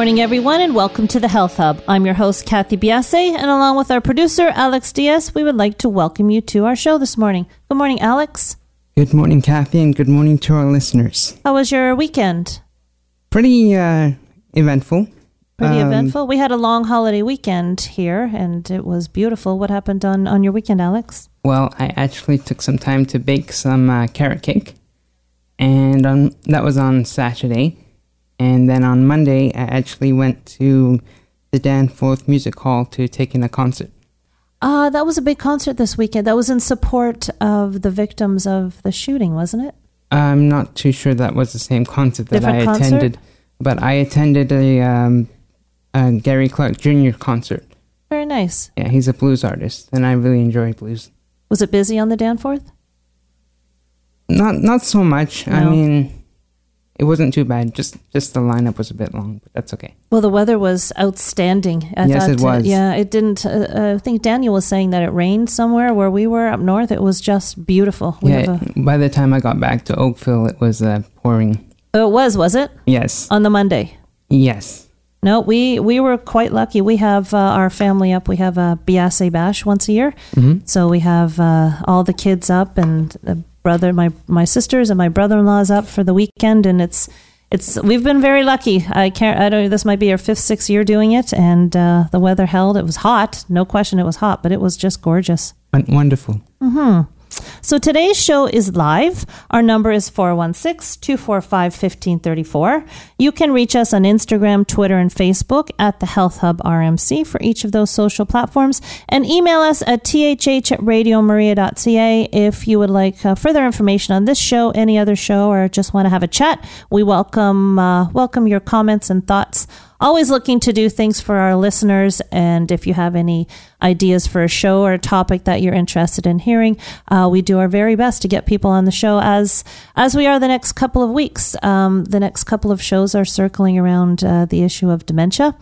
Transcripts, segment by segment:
Morning, everyone, and welcome to the Health Hub. I'm your host, Kathy Biase, and along with our producer, Alex Diaz, we would like to welcome you to our show this morning. Good morning, Alex. Good morning, Kathy, and good morning to our listeners. How was your weekend? Pretty uh, eventful. Pretty Um, eventful. We had a long holiday weekend here, and it was beautiful. What happened on, on your weekend, Alex? Well, I actually took some time to bake some uh, carrot cake, and on, that was on Saturday. And then on Monday, I actually went to the Danforth Music Hall to take in a concert. Uh, that was a big concert this weekend. That was in support of the victims of the shooting, wasn't it? I'm not too sure that was the same concert that Different I concert? attended, but I attended a, um, a Gary Clark Jr. concert. Very nice. Yeah, he's a blues artist, and I really enjoy blues. Was it busy on the Danforth? Not not so much. I mean, it wasn't too bad. Just just the lineup was a bit long, but that's okay. Well, the weather was outstanding. I Yes, thought, it uh, was. yeah, it didn't. Uh, uh, I think Daniel was saying that it rained somewhere where we were up north. It was just beautiful. We yeah. a- by the time I got back to Oakville, it was uh, pouring. oh, it was, was it Yes. on the Monday? Yes. No, we we were quite lucky. We have uh, our family up. We have a Biase bash once a year, hmm so we have uh, all the kids up and brother, my my sisters and my brother in law's up for the weekend, and it's. It's we've been very lucky. I can't. I don't. This might be our fifth, sixth year doing it, and uh, the weather held. It was hot, no question. It was hot, but it was just gorgeous. Wonderful. So today's show is live. Our number is 416 245 1534. You can reach us on Instagram, Twitter, and Facebook at the Health Hub RMC for each of those social platforms. And email us at thh at radiomaria.ca if you would like uh, further information on this show, any other show, or just want to have a chat. We welcome, uh, welcome your comments and thoughts always looking to do things for our listeners. And if you have any ideas for a show or a topic that you're interested in hearing, uh, we do our very best to get people on the show as as we are the next couple of weeks. Um, the next couple of shows are circling around uh, the issue of dementia.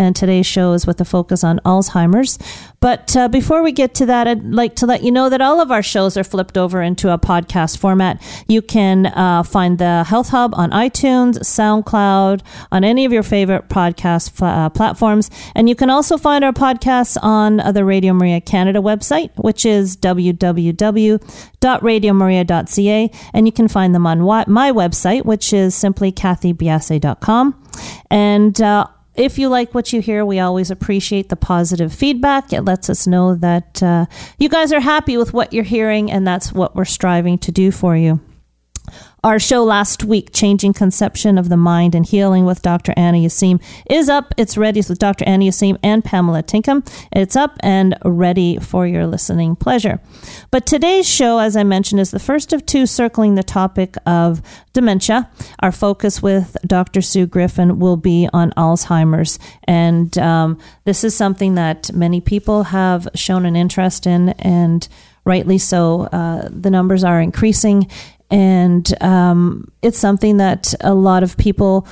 And today's show is with a focus on Alzheimer's. But uh, before we get to that, I'd like to let you know that all of our shows are flipped over into a podcast format. You can uh, find the Health Hub on iTunes, SoundCloud, on any of your favorite podcast uh, platforms. And you can also find our podcasts on the Radio Maria Canada website, which is www.radiomaria.ca. And you can find them on wa- my website, which is simply kathybiase.com. And uh, if you like what you hear, we always appreciate the positive feedback. It lets us know that uh, you guys are happy with what you're hearing, and that's what we're striving to do for you. Our show last week, Changing Conception of the Mind and Healing with Dr. Anna Yusim, is up. It's ready with Dr. Anna Yusim and Pamela Tinkham. It's up and ready for your listening pleasure. But today's show, as I mentioned, is the first of two circling the topic of dementia. Our focus with Dr. Sue Griffin will be on Alzheimer's. And um, this is something that many people have shown an interest in, and rightly so. Uh, the numbers are increasing and um, it's something that a lot of people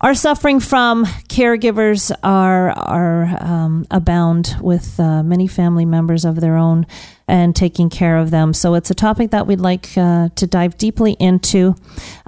are suffering from. Caregivers are are um, abound with uh, many family members of their own and taking care of them. So it's a topic that we'd like uh, to dive deeply into.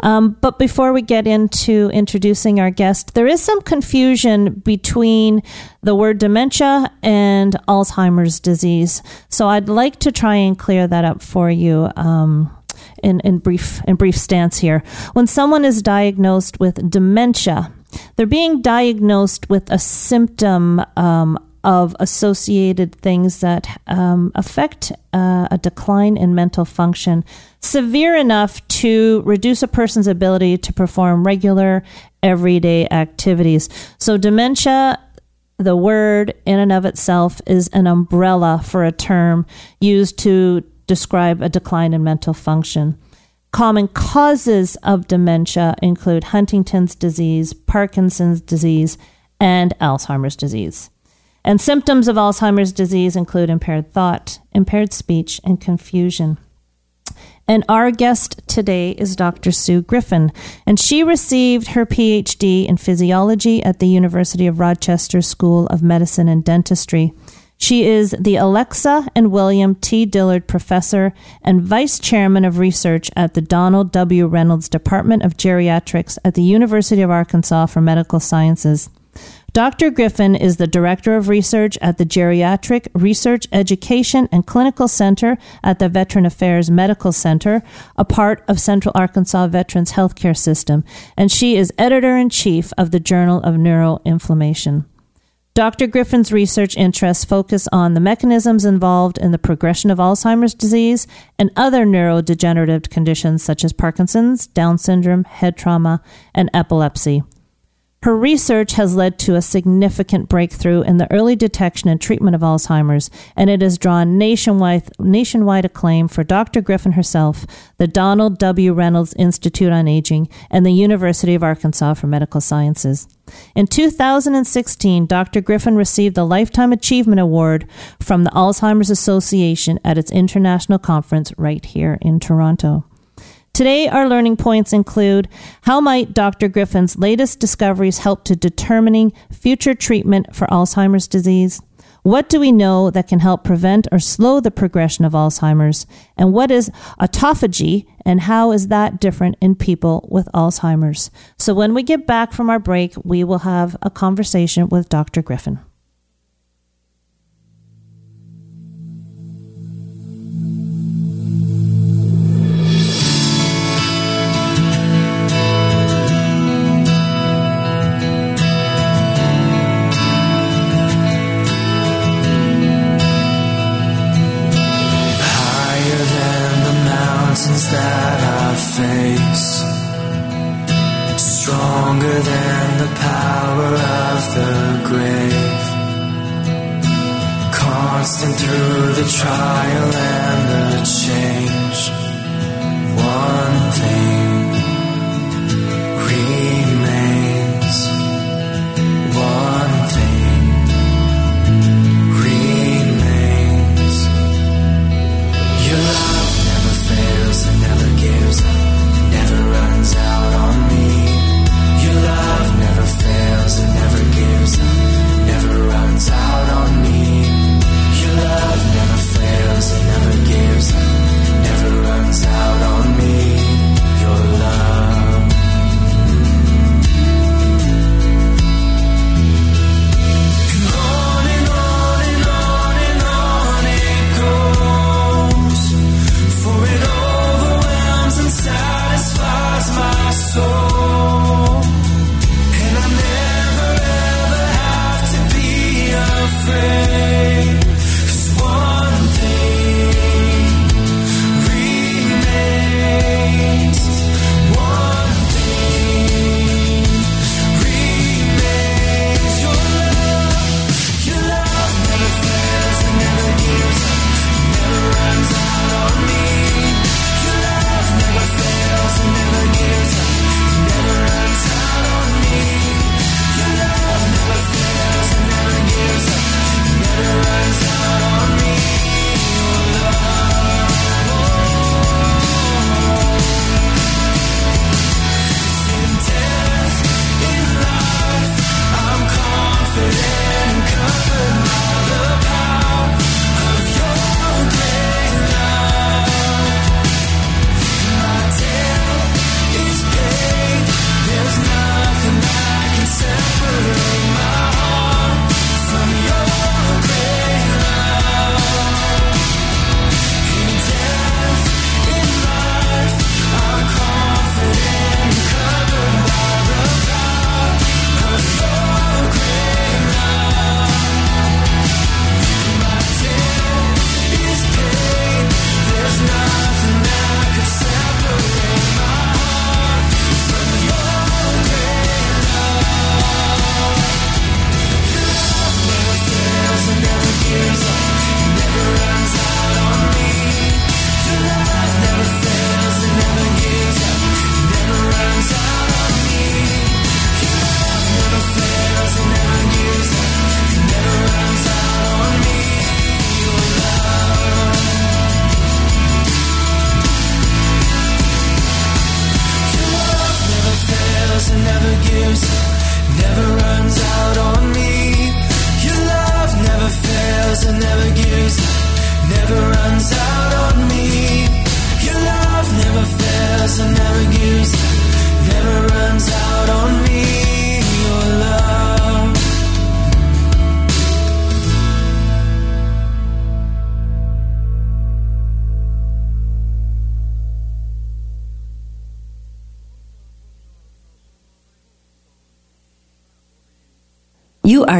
Um, but before we get into introducing our guest, there is some confusion between the word dementia and Alzheimer's disease. So I'd like to try and clear that up for you. Um, in, in brief in brief stance here. When someone is diagnosed with dementia, they're being diagnosed with a symptom um, of associated things that um, affect uh, a decline in mental function, severe enough to reduce a person's ability to perform regular, everyday activities. So, dementia the word in and of itself is an umbrella for a term used to describe a decline in mental function. Common causes of dementia include Huntington's disease, Parkinson's disease, and Alzheimer's disease. And symptoms of Alzheimer's disease include impaired thought, impaired speech, and confusion. And our guest today is Dr. Sue Griffin, and she received her PhD in physiology at the University of Rochester School of Medicine and Dentistry. She is the Alexa and William T. Dillard Professor and Vice Chairman of Research at the Donald W. Reynolds Department of Geriatrics at the University of Arkansas for Medical Sciences. Dr. Griffin is the Director of Research at the Geriatric Research Education and Clinical Center at the Veteran Affairs Medical Center, a part of Central Arkansas Veterans Healthcare System, and she is Editor in Chief of the Journal of Neuroinflammation. Dr. Griffin's research interests focus on the mechanisms involved in the progression of Alzheimer's disease and other neurodegenerative conditions such as Parkinson's, Down syndrome, head trauma, and epilepsy. Her research has led to a significant breakthrough in the early detection and treatment of Alzheimer's, and it has drawn nationwide, nationwide acclaim for Dr. Griffin herself, the Donald W. Reynolds Institute on Aging, and the University of Arkansas for Medical Sciences. In 2016, Dr. Griffin received the Lifetime Achievement Award from the Alzheimer's Association at its international conference right here in Toronto. Today, our learning points include how might Dr. Griffin's latest discoveries help to determining future treatment for Alzheimer's disease? What do we know that can help prevent or slow the progression of Alzheimer's? And what is autophagy and how is that different in people with Alzheimer's? So when we get back from our break, we will have a conversation with Dr. Griffin. passing through the trial and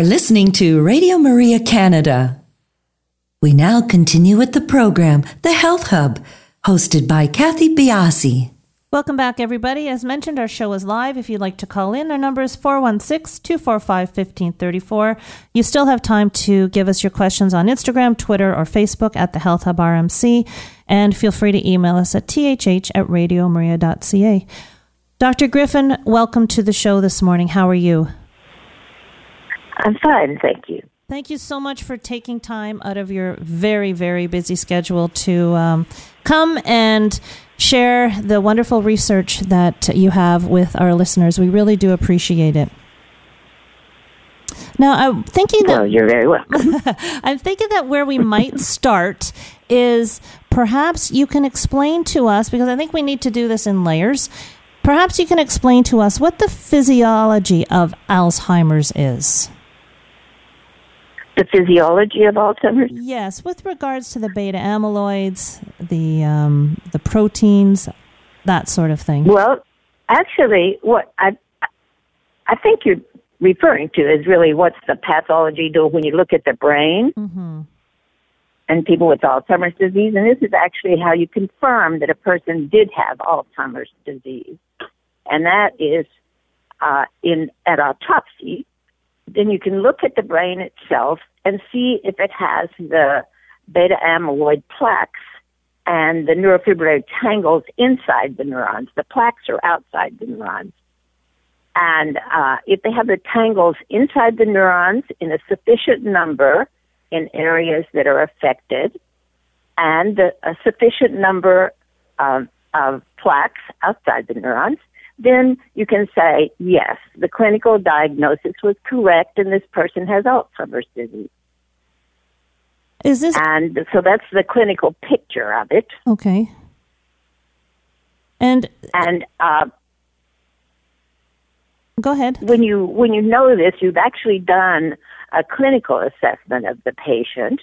are listening to Radio Maria Canada. We now continue with the program, The Health Hub, hosted by Kathy Biase. Welcome back, everybody. As mentioned, our show is live. If you'd like to call in, our number is 416 245 1534. You still have time to give us your questions on Instagram, Twitter, or Facebook at the Health Hub RMC. And feel free to email us at thh at radiomaria.ca. Dr. Griffin, welcome to the show this morning. How are you? I'm fine, thank you. Thank you so much for taking time out of your very, very busy schedule to um, come and share the wonderful research that you have with our listeners. We really do appreciate it. Now, I'm thinking that. You're very welcome. I'm thinking that where we might start is perhaps you can explain to us, because I think we need to do this in layers. Perhaps you can explain to us what the physiology of Alzheimer's is. The physiology of Alzheimer's? Yes, with regards to the beta amyloids, the um, the proteins, that sort of thing. Well, actually, what I I think you're referring to is really what's the pathology do when you look at the brain hmm and people with Alzheimer's disease, and this is actually how you confirm that a person did have Alzheimer's disease, and that is uh, in at autopsy. Then you can look at the brain itself and see if it has the beta amyloid plaques and the neurofibrillary tangles inside the neurons. The plaques are outside the neurons. And uh, if they have the tangles inside the neurons in a sufficient number in areas that are affected, and a, sufficient number of, of plaques outside the neurons, then you can say, yes, the clinical diagnosis was correct and this person has Alzheimer's disease. Is this And so that's the clinical picture of it. okay? And And uh, go ahead. when you when you know this, you've actually done a clinical assessment of the patient,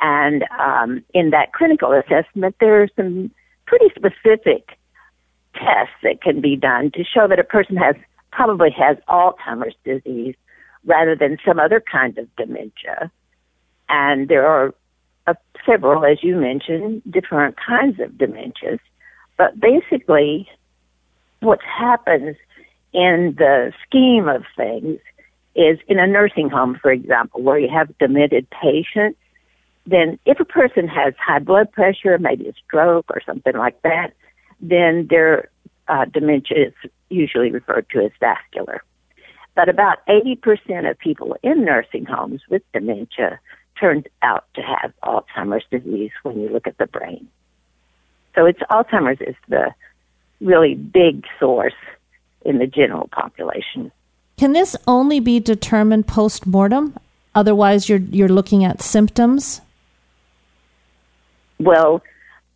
and um, in that clinical assessment, there are some pretty specific tests that can be done to show that a person has probably has Alzheimer's disease rather than some other kind of dementia. And there are uh, several, as you mentioned, different kinds of dementias. But basically, what happens in the scheme of things is in a nursing home, for example, where you have demented patients, then if a person has high blood pressure, maybe a stroke or something like that, then their uh, dementia is usually referred to as vascular. But about 80% of people in nursing homes with dementia turns out to have Alzheimer's disease when you look at the brain. So it's Alzheimer's is the really big source in the general population. Can this only be determined post mortem? Otherwise, you're you're looking at symptoms. Well,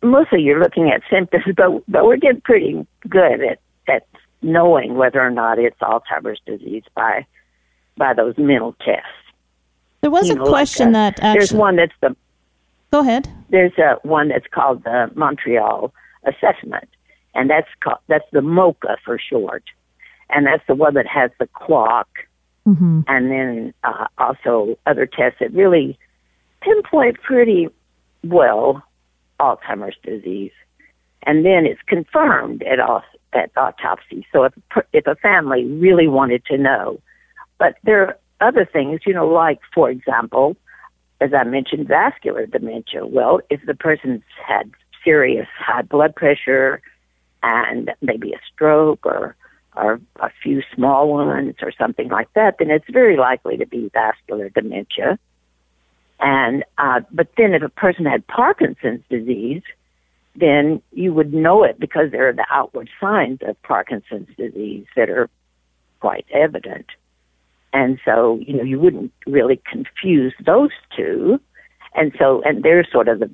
mostly you're looking at symptoms, but but we're getting pretty good at at knowing whether or not it's Alzheimer's disease by by those mental tests. There was You a know, like, question uh, that there's one that's the Go ahead. there's a one that's called the Montreal assessment, and that's called that's the MOCA for short, and that's the one that has the clock, hmm and then uh, also other tests that really pinpoint pretty well Alzheimer's disease, and then it's confirmed at au- at autopsy. So if if a family really wanted to know, but there are other things, you know, like for example, as I mentioned, vascular dementia. Well, if the person's had serious high blood pressure and maybe a stroke or or a few small ones or something like that, then it's very likely to be vascular dementia. And uh, but then if a person had Parkinson's disease, then you would know it because there are the outward signs of Parkinson's disease that are quite evident. And so, you know, you wouldn't really confuse those two. And so, and they're sort of the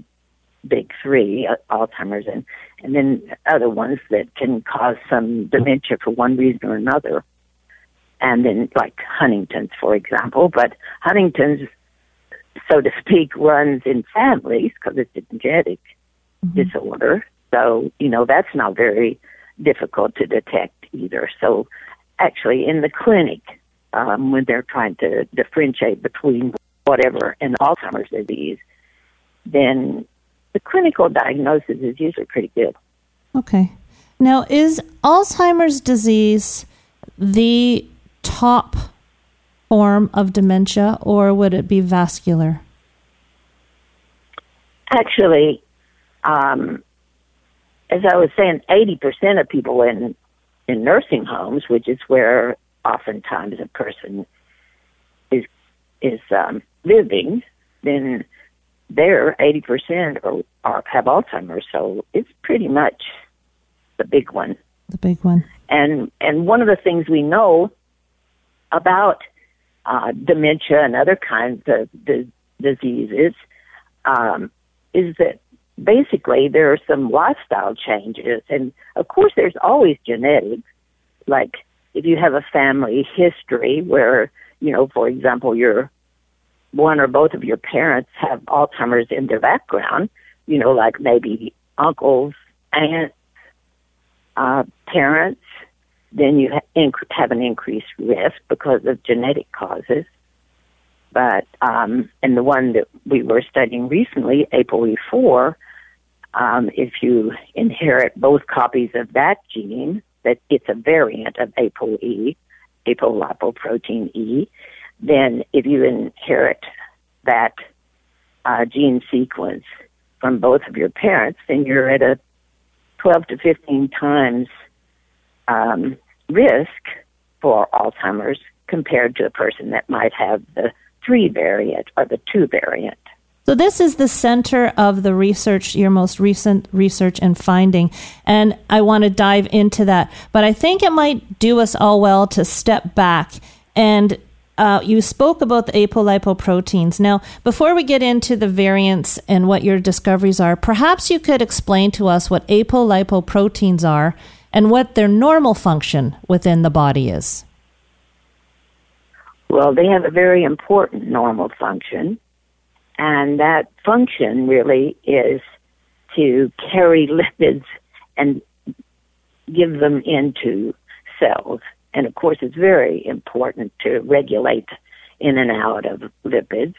big three, uh, Alzheimer's and, and then other ones that can cause some dementia for one reason or another. And then like Huntington's, for example, but Huntington's, so to speak, runs in families because it's a genetic disorder. So, you know, that's not very difficult to detect either. So actually in the clinic, um, when they're trying to differentiate between whatever and Alzheimer's disease, then the clinical diagnosis is usually pretty good. Okay. Now, is Alzheimer's disease the top form of dementia, or would it be vascular? Actually, um, as I was saying, 80% of people in, in nursing homes, which is where oftentimes a person is, is um, living, then they're 80% are, are, have Alzheimer's. So it's pretty much the big one. The big one. And, and one of the things we know about uh, dementia and other kinds of diseases um, is that basically there are some lifestyle changes. And of course, there's always genetics. Like if you have a family history where, you know, for example, your one or both of your parents have Alzheimer's in their background, you know, like maybe uncles, aunts, uh, parents, then you have an increased risk because of genetic causes. But um, and the one that we were studying recently, ApoE4, um, if you inherit both copies of that gene, that it's a variant of ApoE, apolipoprotein E, then if you inherit that uh, gene sequence from both of your parents, then you're at a 12 to 15 times um, risk for Alzheimer's compared to a person that might have the three variant or the two variant. So, this is the center of the research, your most recent research and finding. And I want to dive into that. But I think it might do us all well to step back. And uh, you spoke about the apolipoproteins. Now, before we get into the variants and what your discoveries are, perhaps you could explain to us what apolipoproteins are and what their normal function within the body is. Well, they have a very important normal function, and that function really is to carry lipids and give them into cells. And of course, it's very important to regulate in and out of lipids.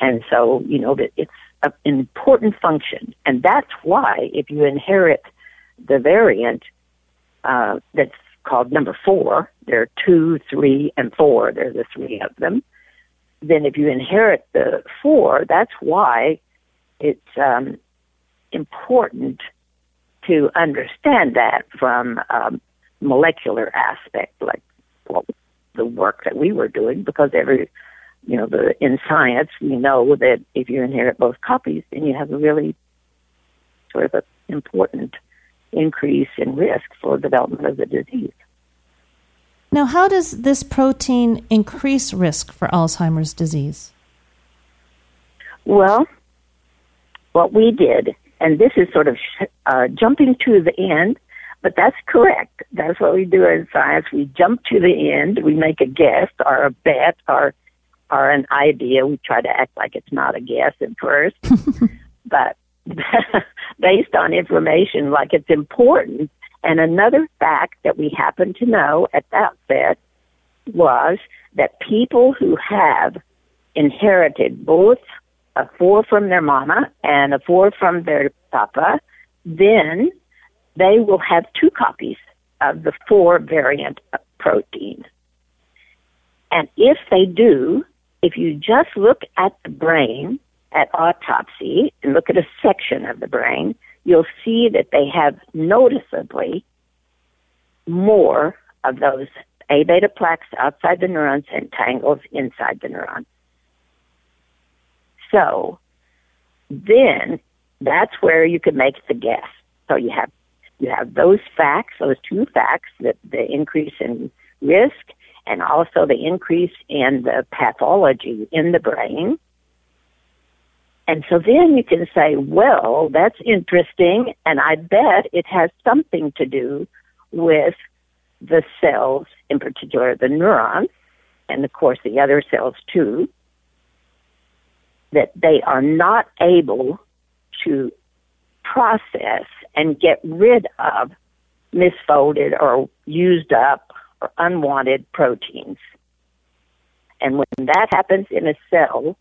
And so, you know, it's an important function. And that's why if you inherit the variant, uh, that's called number four. There are two, three, and four. There's the three of them. Then, if you inherit the four, that's why it's um, important to understand that from a molecular aspect, like well, the work that we were doing, because every, you know, the in science we know that if you inherit both copies, then you have a really sort of important increase in risk for development of the disease. Now, how does this protein increase risk for Alzheimer's disease? Well, what we did, and this is sort of uh, jumping to the end, but that's correct. That's what we do in science. We jump to the end. We make a guess or a bet or or an idea. We try to act like it's not a guess at first, but based on information like it's important. And another fact that we happen to know at that set was that people who have inherited both a four from their mama and a four from their papa, then they will have two copies of the four variant protein. And if they do, if you just look at the brain at autopsy and look at a section of the brain, you'll see that they have noticeably more of those A beta plaques outside the neurons and tangles inside the neuron. So then that's where you can make the guess. So you have you have those facts, those two facts, that the increase in risk and also the increase in the pathology in the brain and so then you can say, well, that's interesting, and I bet it has something to do with the cells, in particular the neurons, and of course the other cells too, that they are not able to process and get rid of misfolded or used up or unwanted proteins. And when that happens in a cell,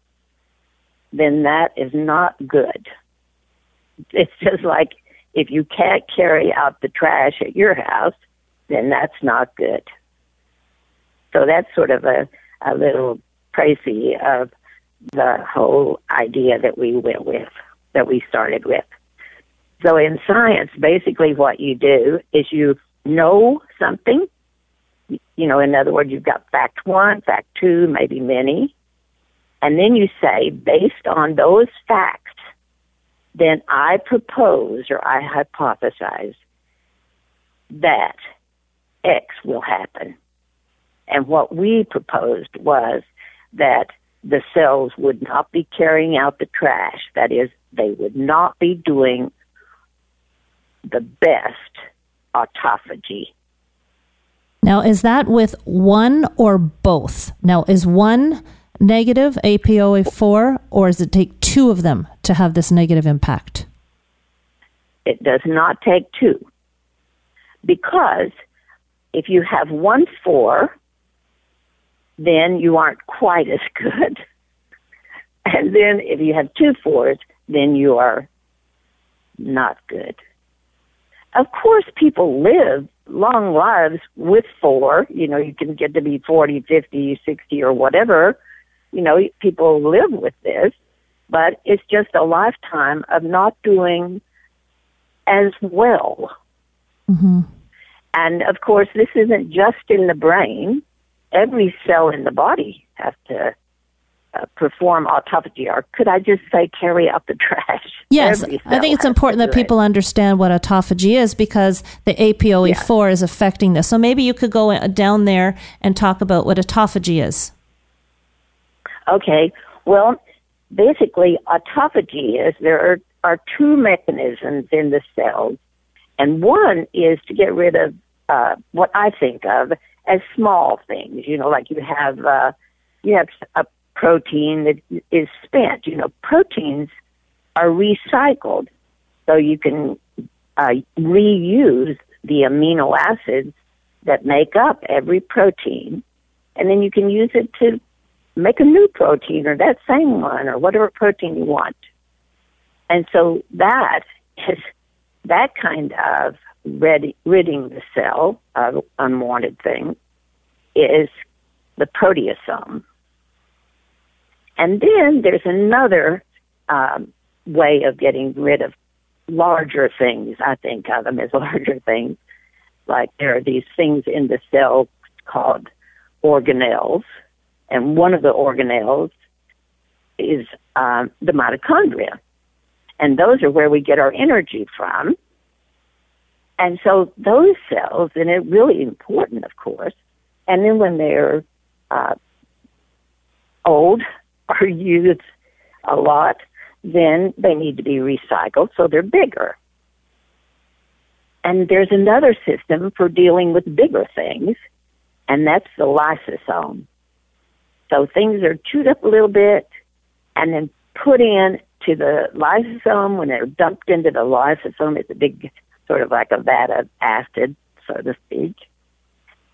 then that is not good. It's just like if you can't carry out the trash at your house, then that's not good. So that's sort of a, a little précis of the whole idea that we went with, that we started with. So in science, basically what you do is you know something. You know, in other words, you've got fact one, fact two, maybe many. And then you say, based on those facts, then I propose or I hypothesize that X will happen. And what we proposed was that the cells would not be carrying out the trash. That is, they would not be doing the best autophagy. Now, is that with one or both? Now, is one negative APOE4, or does it take two of them to have this negative impact? It does not take two. Because if you have one four, then you aren't quite as good. And then if you have two fours, then you are not good. Of course, people live long lives with four. You know, you can get to be 40, 50, 60, or whatever. You know, people live with this, but it's just a lifetime of not doing as well. Mm-hmm. And of course, this isn't just in the brain every cell in the body has to uh, perform autophagy, or could I just say carry out the trash? Yes, I think it's important that people understand what autophagy is because the APOE4 yeah. is affecting this. So maybe you could go down there and talk about what autophagy is. Okay, well, basically, autophagy is there are, are two mechanisms in the cells, and one is to get rid of uh, what I think of as small things. You know, like you have uh, you have a protein that is spent. You know, proteins are recycled, so you can uh, reuse the amino acids that make up every protein, and then you can use it to make a new protein or that same one or whatever protein you want. And so that is that kind of rid- ridding the cell of unwanted things is the proteasome. And then there's another um, way of getting rid of larger things. I think of them as larger things. Like there are these things in the cell called organelles, and one of the organelles is um, the mitochondria. And those are where we get our energy from. And so those cells, and it's really important, of course, and then when they're uh, old or used a lot, then they need to be recycled so they're bigger. And there's another system for dealing with bigger things, and that's the lysosome. So things are chewed up a little bit and then put in to the lysosome. When they're dumped into the lysosome, it's a big sort of like a vat of acid, so to speak.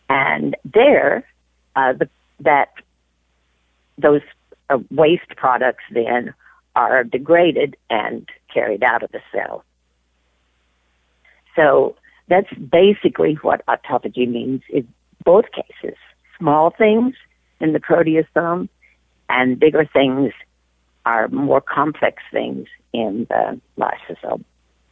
And there, uh, the, that those uh, waste products then are degraded and carried out of the cell. So that's basically what autophagy means in both cases. Small things in the proteasome and bigger things are more complex things in the lysosome.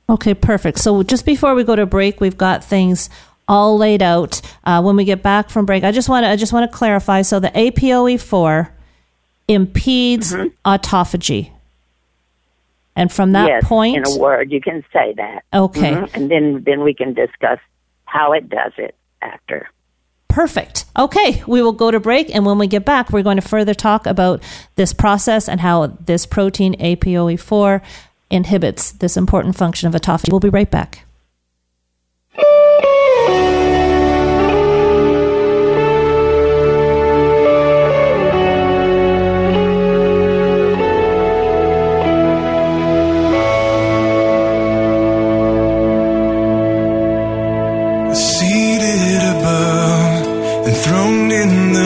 Okay, perfect. So just before we go to break, we've got things all laid out. Uh, when we get back from break, I just want to I just want to clarify. So the APOE4 impedes mm-hmm. autophagy. And from that yes, point, in a word, you can say that. Okay, mm-hmm. and then then we can discuss how it does it after. Perfect. Okay, we will go to break, and when we get back, we're going to further talk about this process and how this protein APOE4 inhibits this important function of autophagy. We'll be right back.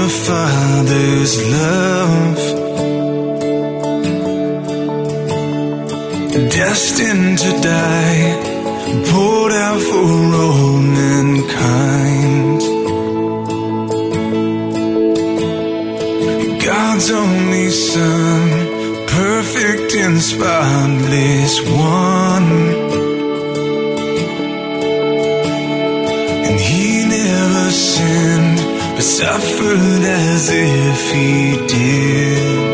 Father's love. Destined to die, poured out for all mankind. God's only Son, perfect and spotless one. Suffered as if he did.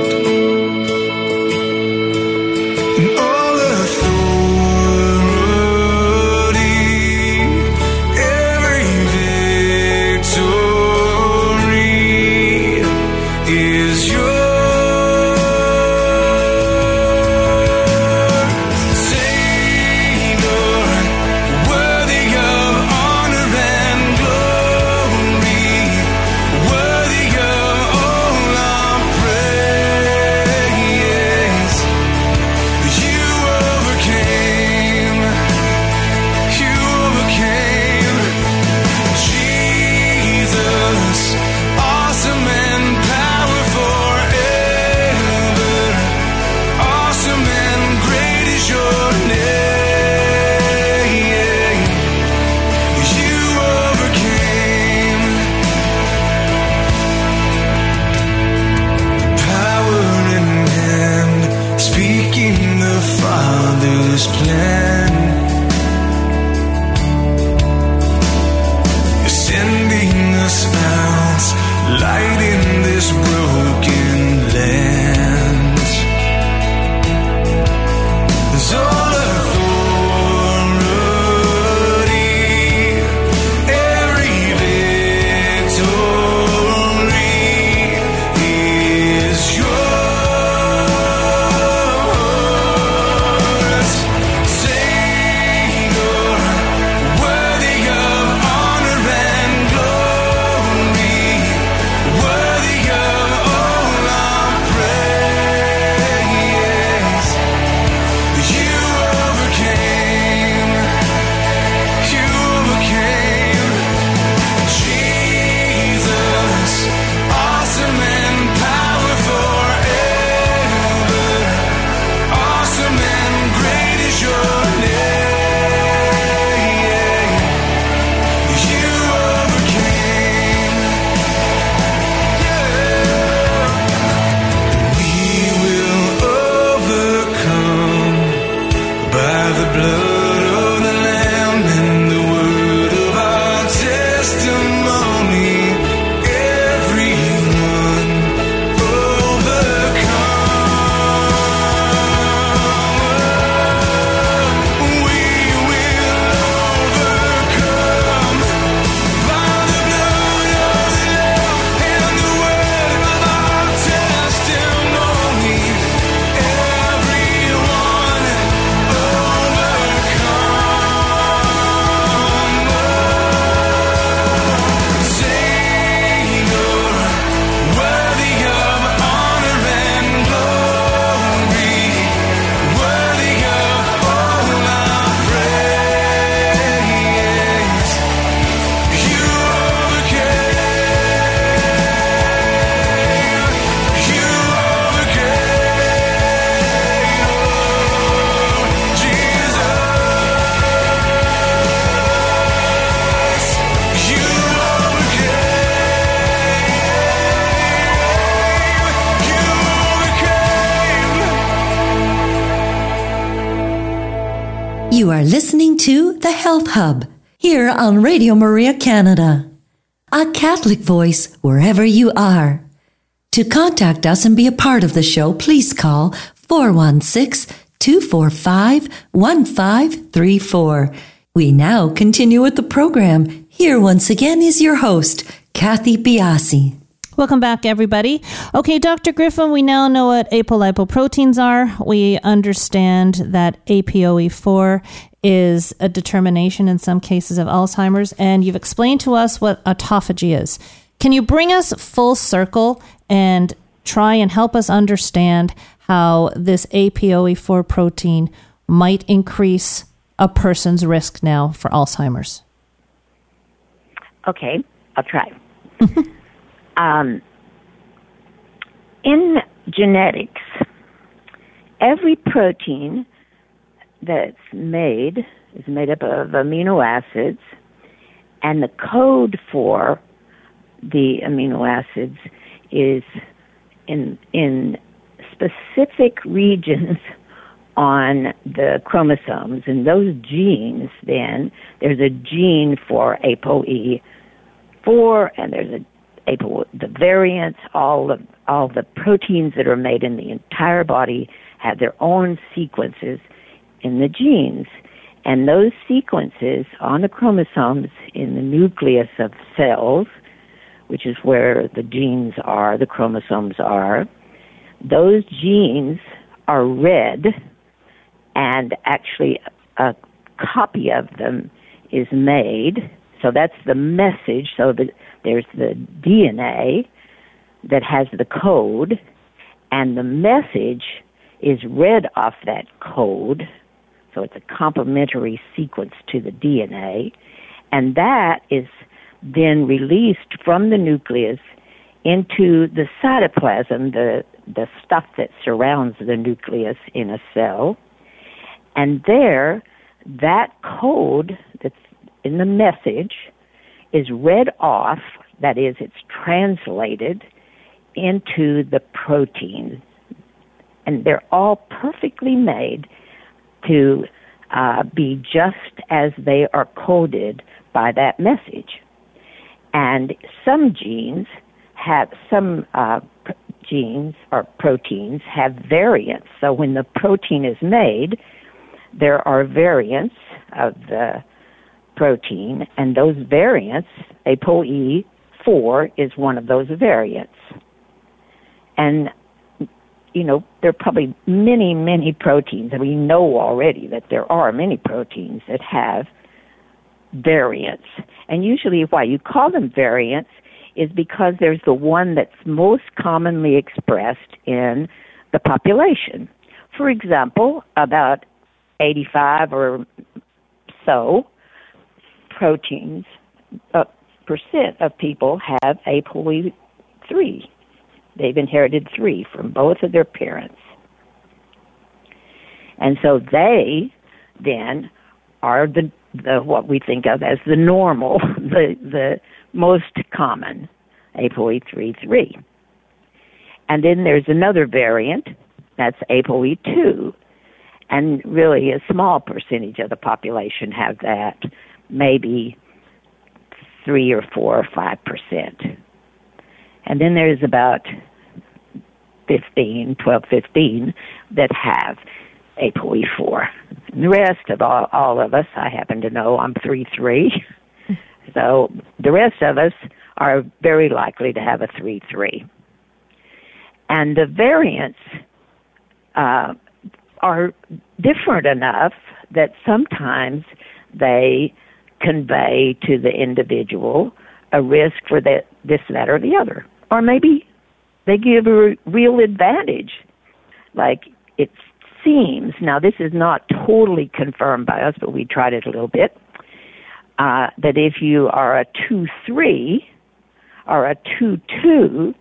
The Health Hub here on Radio Maria Canada. A Catholic voice wherever you are. To contact us and be a part of the show, please call 416 245 1534. We now continue with the program. Here once again is your host, Kathy Biase. Welcome back, everybody. Okay, Dr. Griffin, we now know what apolipoproteins are. We understand that APOE4 is a determination in some cases of Alzheimer's, and you've explained to us what autophagy is. Can you bring us full circle and try and help us understand how this APOE4 protein might increase a person's risk now for Alzheimer's? Okay, I'll try. Um, in genetics, every protein that's made is made up of amino acids, and the code for the amino acids is in in specific regions on the chromosomes. And those genes then there's a gene for ApoE4 and there's a Apo the variants all the all the proteins that are made in the entire body have their own sequences in the genes and those sequences on the chromosomes in the nucleus of cells which is where the genes are the chromosomes are those genes are read and actually a copy of them is made. So that's the message. So the, there's the DNA that has the code, and the message is read off that code. So it's a complementary sequence to the DNA, and that is then released from the nucleus into the cytoplasm, the the stuff that surrounds the nucleus in a cell. And there, that code that's in the message is read off, that is, it's translated into the protein. And they're all perfectly made to uh, be just as they are coded by that message. And some genes have, some uh, genes or proteins have variants. So when the protein is made, there are variants of the protein, and those variants, ApoE4 is one of those variants. And, you know, there are probably many, many proteins, and we know already that there are many proteins that have variants. And usually, why you call them variants is because there's the one that's most commonly expressed in the population. For example, about 85 or so proteins uh, percent of people have ApoE3. They've inherited three from both of their parents. And so they then are the, the what we think of as the normal, the the most common, ApoE33. And then there's another variant, that's ApoE2. And really, a small percentage of the population have that, maybe 3 or 4 or 5 percent. And then there's about 15, 12, 15 that have ApoE4. And the rest of all, all of us, I happen to know I'm 3 3. So the rest of us are very likely to have a 3 3. And the variants uh, are different enough that sometimes they convey to the individual a risk for that, this, that, or the other. Or maybe they give a real advantage. Like it seems, now this is not totally confirmed by us, but we tried it a little bit uh, that if you are a 2 3 or a 2 2,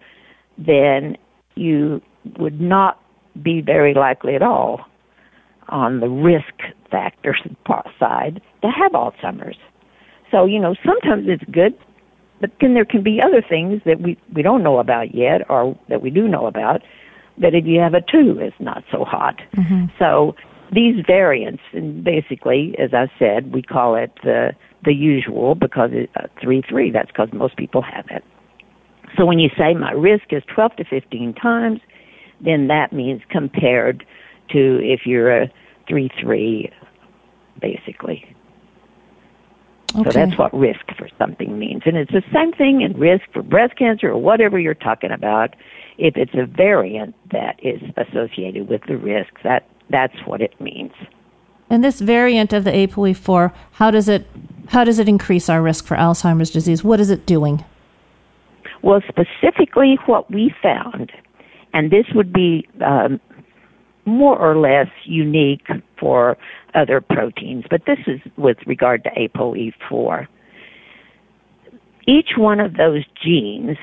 then you would not be very likely at all on the risk factor side to have Alzheimer's. So, you know, sometimes it's good, but then there can be other things that we, we don't know about yet or that we do know about that if you have a 2 it's not so hot. Mm-hmm. So these variants, and basically, as I said, we call it the the usual because it's uh, three three. That's because most people have it. So when you say my risk is 12 to 15 times, then that means compared to if you're a three three, basically. Okay. So that's what risk for something means. And it's the same thing in risk for breast cancer or whatever you're talking about. If it's a variant that is associated with the risk, that that's what it means. And this variant of the ApoE4, how does it how does it increase our risk for Alzheimer's disease? What is it doing? Well, specifically, what we found, and this would be um, more or less unique for other proteins, but this is with regard to ApoE4. Each one of those genes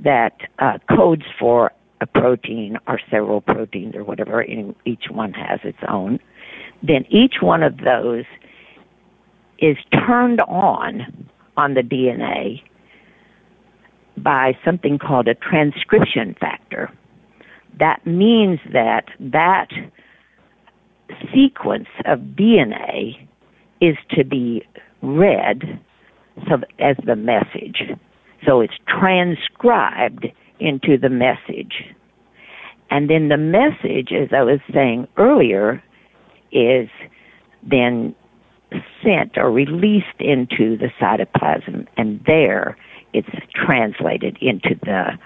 that uh, codes for a protein or several proteins or whatever, each one has its own, then each one of those is turned on on the DNA by something called a transcription factor. That means that that sequence of DNA is to be read as the message. So it's transcribed into the message. And then the message, as I was saying earlier, is then sent or released into the cytoplasm, and there it's translated into the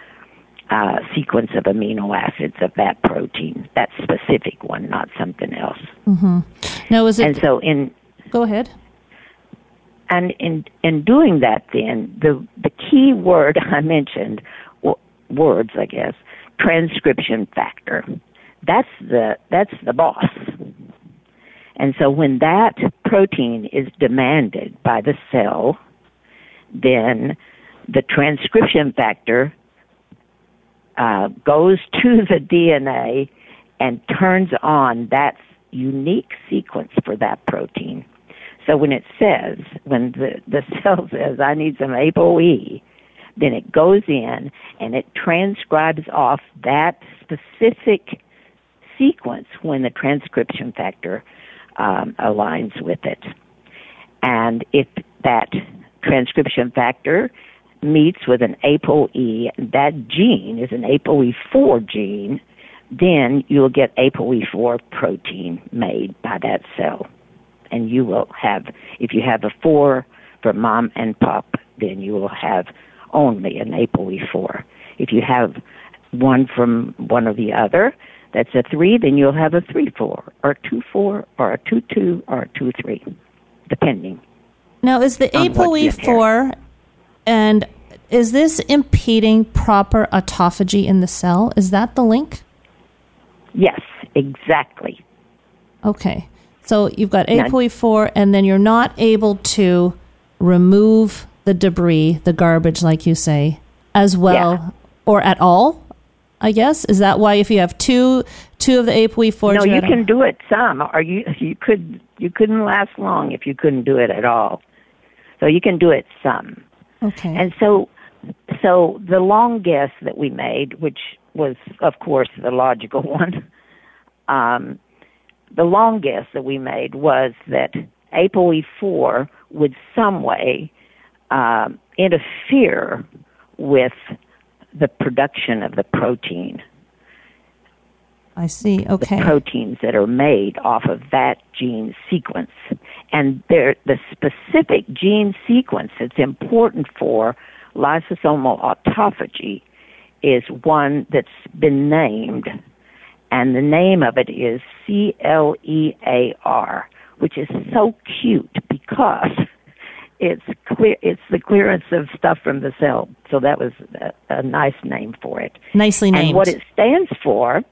uh, sequence of amino acids of that protein, that specific one, not something else. Now, is it? And so in go ahead. and in in doing that, then the the key word I mentioned, w- words I guess, transcription factor. That's the that's the boss. And so when that protein is demanded by the cell, then the transcription factor uh, goes to the DNA and turns on that unique sequence for that protein. So when it says, when the, the cell says, I need some ApoE, then it goes in and it transcribes off that specific sequence when the transcription factor um, aligns with it. And if that transcription factor meets with an ApoE, that gene is an ApoE4 gene, then you'll get ApoE4 protein made by that cell. And you will have, if you have a 4 for mom and pop, then you will have only an ApoE4. If you have one from one or the other, that's a 3, then you'll have a 3 4, or a 2 4, or a 2 2, or a 2 3, depending. Now, is the On what ApoE4 and is this impeding proper autophagy in the cell? Is that the link? Yes, exactly. Okay. So you've got None. ApoE4 and then you're not able to remove the debris, the garbage like you say, as well Yeah. or at all, I guess. Is that why if you have two two of the ApoE4 no, you can do it some, or you you could you couldn't last long if you couldn't do it at all. So you can do it some. Okay. And so, so the long guess that we made, which was, of course, the logical one, um, the long guess that we made was that ApoE4 would some way um, interfere with the production of the protein, I see. Okay. the proteins that are made off of that gene sequence. And the specific gene sequence that's important for lysosomal autophagy is one that's been named, and the name of it is CLEAR, which is so cute because it's clear. It's the clearance of stuff from the cell. So that was a, a nice name for it. Nicely named. And what it stands for,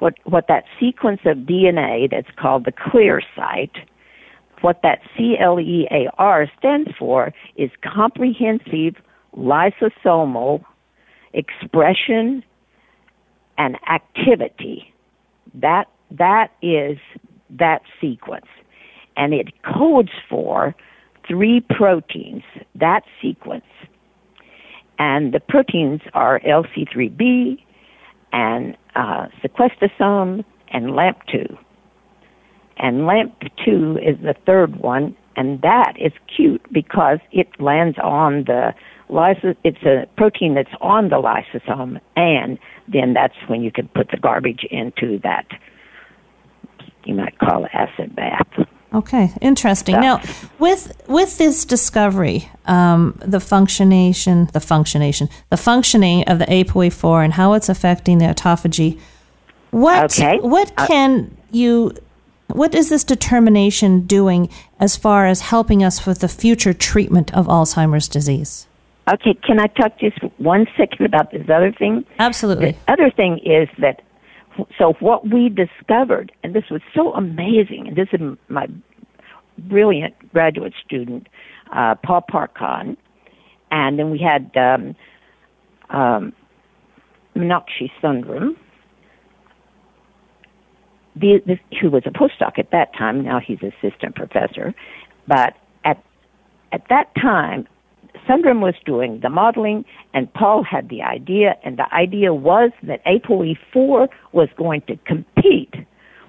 what what that sequence of DNA that's called the clear site, what that CLEAR stands for is comprehensive lysosomal expression and activity. That that is that sequence. And it codes for three proteins, that sequence. And the proteins are LC3B and uh, sequestosome and LAMP2. And LAMP2 is the third one, and that is cute because it lands on the lyso- it's a protein that's on the lysosome, and then that's when you can put the garbage into that, you might call it acid bath. Okay, interesting. Yeah. Now, with with this discovery, um, the functionation, the functionation, the functioning of the ApoE4 and how it's affecting the autophagy, what Okay. what Uh, can you, what is this determination doing as far as helping us with the future treatment of Alzheimer's disease? Okay, can I talk just one second about this other thing? Absolutely. The other thing is that, so what we discovered, and this was so amazing, and this is my brilliant graduate student, uh, Paul Parcon, and then we had um, um, Meenakshi Sundaram, the, who was a postdoc at that time. Now he's assistant professor, but at at that time, Sundaram was doing the modeling, and Paul had the idea, and the idea was that ApoE4 was going to compete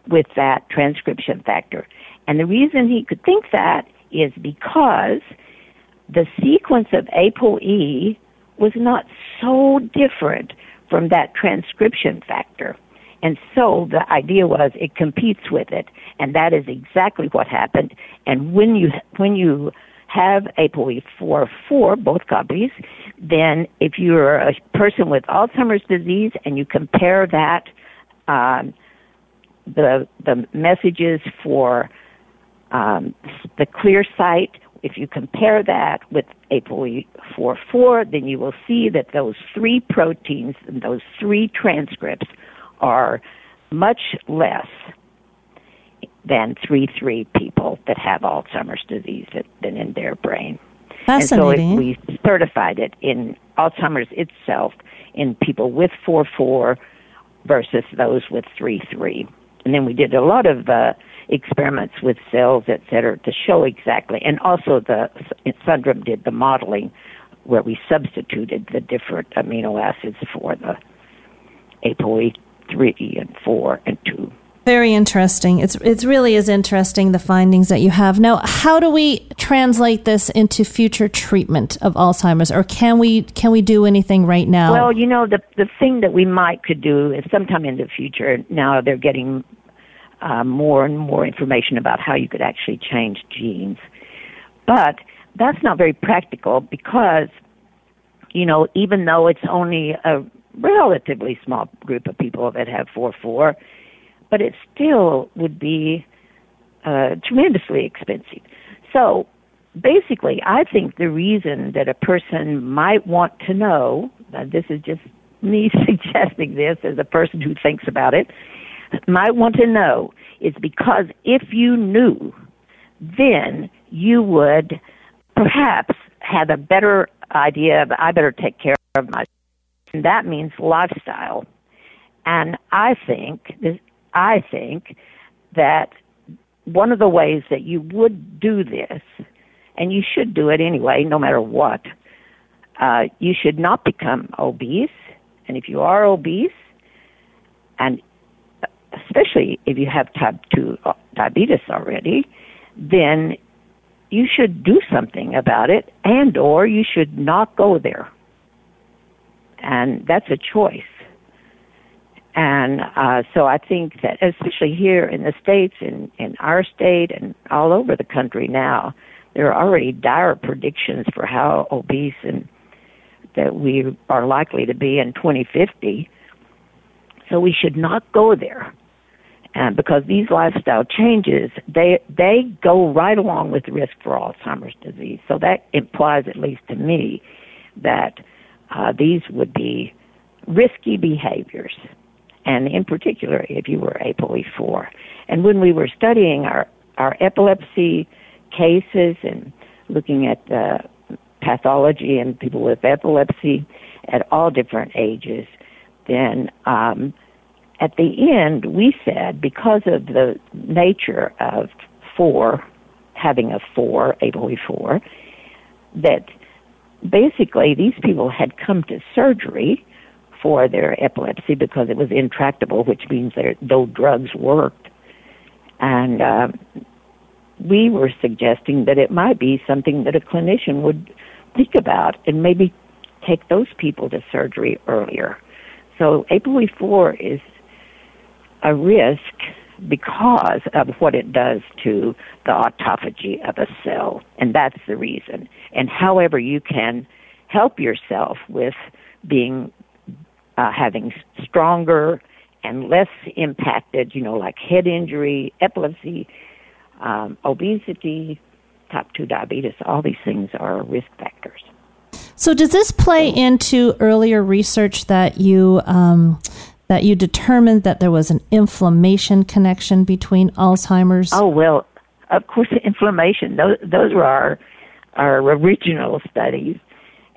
with that transcription factor. And the reason he could think that is because the sequence of ApoE was not so different from that transcription factor. And so the idea was it competes with it, and that is exactly what happened. And when you when you have ApoE4 4, both copies, then if you're a person with Alzheimer's disease and you compare that, um, the the messages for um, the clear site, if you compare that with ApoE4 4, then you will see that those three proteins and those three transcripts are much less than 3 3 people that have Alzheimer's disease that been in their brain. Fascinating. And so it, we certified it in Alzheimer's itself in people with 4 4 versus those with 3 3. And then we did a lot of uh, experiments with cells, et cetera, to show exactly. And also the Sundaram did the modeling where we substituted the different amino acids for the ApoE three and four and two. Very interesting. It's it's really is interesting the findings that you have. Now, how do we translate this into future treatment of Alzheimer's, or can we can we do anything right now? Well, you know, the the thing that we might could do is sometime in the future. Now they're getting uh, more and more information about how you could actually change genes, but that's not very practical because you know even though it's only a relatively small group of people that have 4-4, but it still would be uh, tremendously expensive. So basically, I think the reason that a person might want to know, this is just me suggesting this as a person who thinks about it, might want to know is because if you knew, then you would perhaps have a better idea of I better take care of myself and that means lifestyle. And I think I think that one of the ways that you would do this, and you should do it anyway, no matter what, uh, you should not become obese. And if you are obese, and especially if you have type 2 diabetes already, then you should do something about it and or you should not go there and that's a choice. And uh, so I think that, especially here in the states, in in our state, and all over the country now, there are already dire predictions for how obese and that we are likely to be in 2050. So we should not go there, and because these lifestyle changes, they they go right along with risk for Alzheimer's disease. So that implies, at least to me, that uh, these would be risky behaviors, and in particular, if you were ApoE4. And when we were studying our, our epilepsy cases and looking at the pathology in people with epilepsy at all different ages, then um, at the end we said because of the nature of four, having a four, ApoE4, that basically these people had come to surgery for their epilepsy because it was intractable, which means that no drugs worked. And uh, we were suggesting that it might be something that a clinician would think about and maybe take those people to surgery earlier. So ApoE4 is a risk because of what it does to the autophagy of a cell. And that's the reason. And however you can help yourself with being, uh, having stronger and less impacted, you know, like head injury, epilepsy, um, obesity, type 2 diabetes, all these things are risk factors. So, does this play into earlier research that you um, that you determined that there was an inflammation connection between Alzheimer's? Oh well, of course, inflammation. Those those were our our original studies,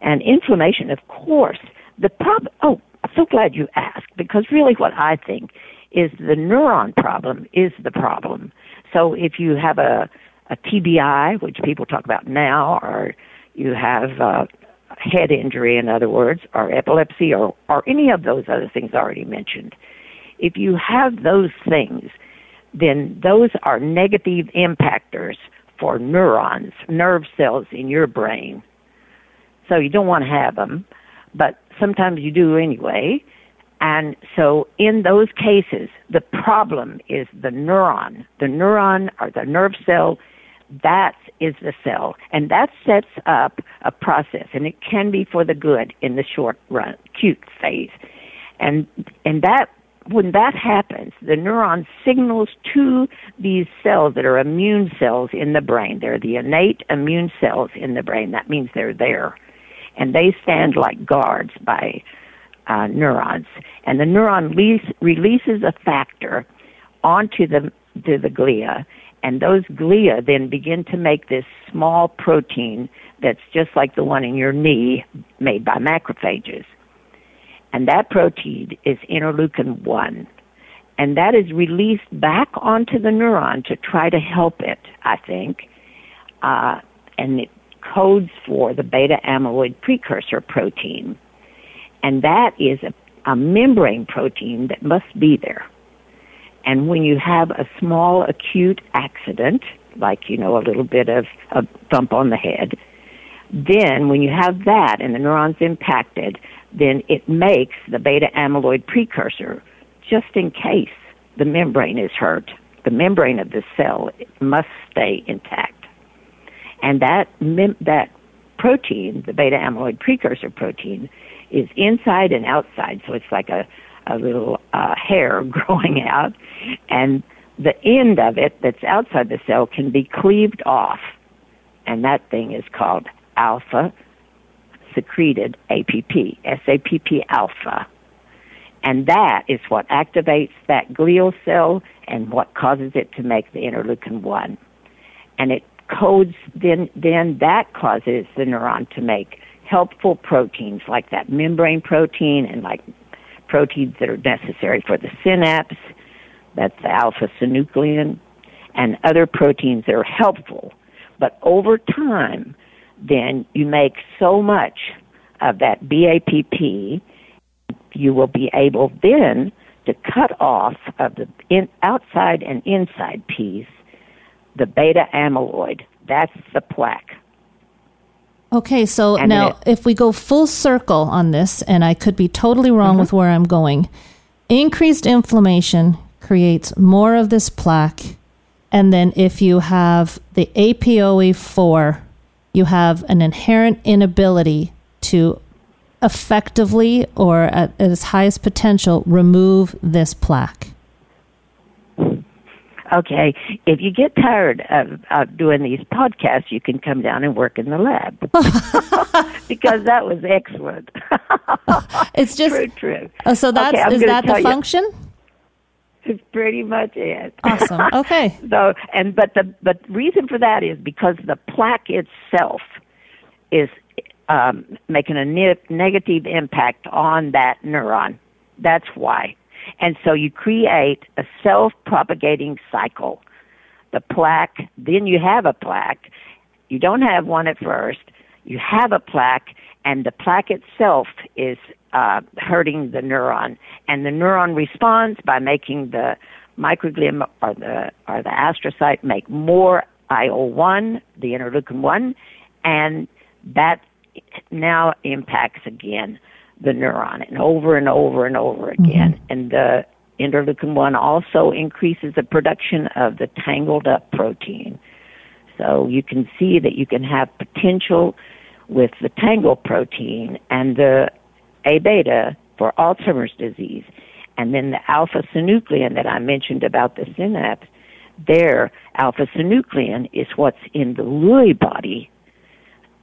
and inflammation, of course, the problem, oh, so glad you asked because really what I think is the neuron problem is the problem. So if you have a, a TBI, which people talk about now, or you have uh, head injury, in other words, or epilepsy, or, or any of those other things already mentioned, if you have those things, then those are negative impactors for neurons, nerve cells in your brain. So you don't want to have them, but sometimes you do anyway. And so in those cases, the problem is the neuron. The neuron or the nerve cell, that is the cell. And that sets up a process, and it can be for the good in the short run, acute phase. And, and that when that happens, the neuron signals to these cells that are immune cells in the brain. They're the innate immune cells in the brain. That means they're there. And they stand like guards by uh, neurons. And the neuron lease, releases a factor onto the, to the glia. And those glia then begin to make this small protein that's just like the one in your knee made by macrophages. And that protein is interleukin 1. And that is released back onto the neuron to try to help it, I think. Uh, and it codes for the beta amyloid precursor protein. And that is a, a membrane protein that must be there. And when you have a small acute accident, like, you know, a little bit of a bump on the head, then when you have that and the neuron's impacted, then it makes the beta amyloid precursor just in case the membrane is hurt. The membrane of the cell must stay intact. And that, that protein, the beta amyloid precursor protein, is inside and outside. So it's like a, a little uh, hair growing out. And the end of it that's outside the cell can be cleaved off. And that thing is called alpha secreted APP, SAPP alpha. And that is what activates that glial cell and what causes it to make the interleukin 1. And it codes, then, then that causes the neuron to make helpful proteins like that membrane protein and like proteins that are necessary for the synapse. That's the alpha synuclein and other proteins that are helpful. But over time, then you make so much of that BAPP, you will be able then to cut off of the in, outside and inside piece the beta amyloid. That's the plaque. Okay, so And now it- if we go full circle on this, and I could be totally wrong with mm-hmm. where I'm going, increased inflammation creates more of this plaque. And then if you have the APOE4, you have an inherent inability to effectively or at its highest potential remove this plaque. Okay, if you get tired of, of doing these podcasts, you can come down and work in the lab because that was excellent. It's just true, true. uh, so that's Okay, is that the tell you- function? It's pretty much it. Awesome. Okay. So, and but the but reason for that is because the plaque itself is um, making a ne- negative impact on that neuron. That's why. And so you create a self-propagating cycle. The plaque, then you have a plaque. You don't have one at first. You have a plaque, and the plaque itself is uh, hurting the neuron, and the neuron responds by making the microglia or the or the astrocyte make more IL-1, the interleukin one, and that now impacts again the neuron and over and over and over mm-hmm. again. And the interleukin 1 also increases the production of the tangled up protein. So you can see that you can have potential with the tangle protein and the A beta for Alzheimer's disease. And then the alpha synuclein that I mentioned about the synapse, there, alpha synuclein is what's in the Lewy body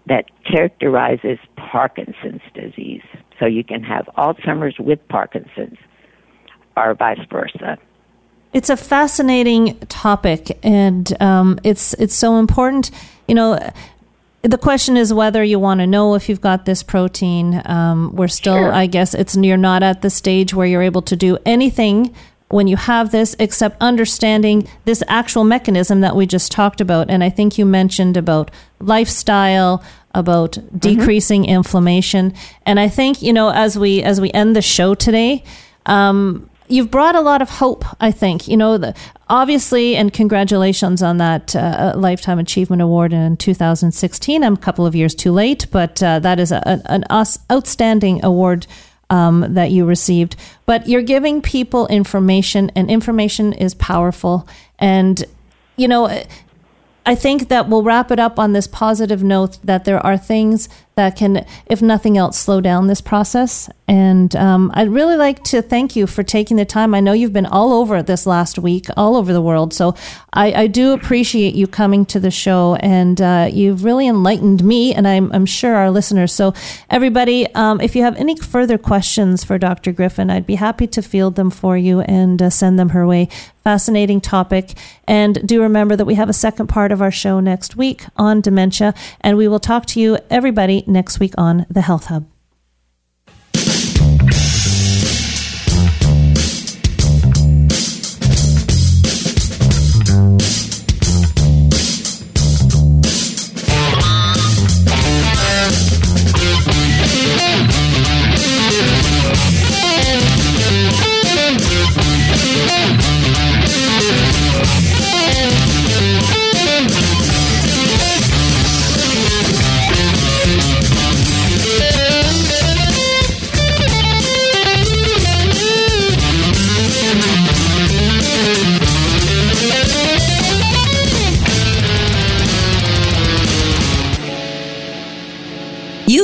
that characterizes Parkinson's disease. So you can have Alzheimer's with Parkinson's or vice versa. It's a fascinating topic, and um, it's it's so important. You know, the question is whether you want to know if you've got this protein. Um, we're still, Sure. I guess, it's you're not at the stage where you're able to do anything when you have this except understanding this actual mechanism that we just talked about. And I think you mentioned about lifestyle, about decreasing inflammation, and I think you know as we as we end the show today. Um, You've brought a lot of hope, I think. You know, the, obviously, and congratulations on that uh, Lifetime Achievement Award in 2016. I'm a couple of years too late, but uh, that is a, an outstanding award um, that you received. But you're giving people information, and information is powerful. And, you know, I think that we'll wrap it up on this positive note that there are things that can, if nothing else, slow down this process. And um, I'd really like to thank you for taking the time. I know you've been all over this last week, all over the world. So I, I do appreciate you coming to the show, and uh, you've really enlightened me, and I'm, I'm sure our listeners. So, everybody, um, if you have any further questions for Dr. Griffin, I'd be happy to field them for you and uh, send them her way. Fascinating topic. And do remember that we have a second part of our show next week on dementia, and we will talk to you, everybody, next week on the Health Hub.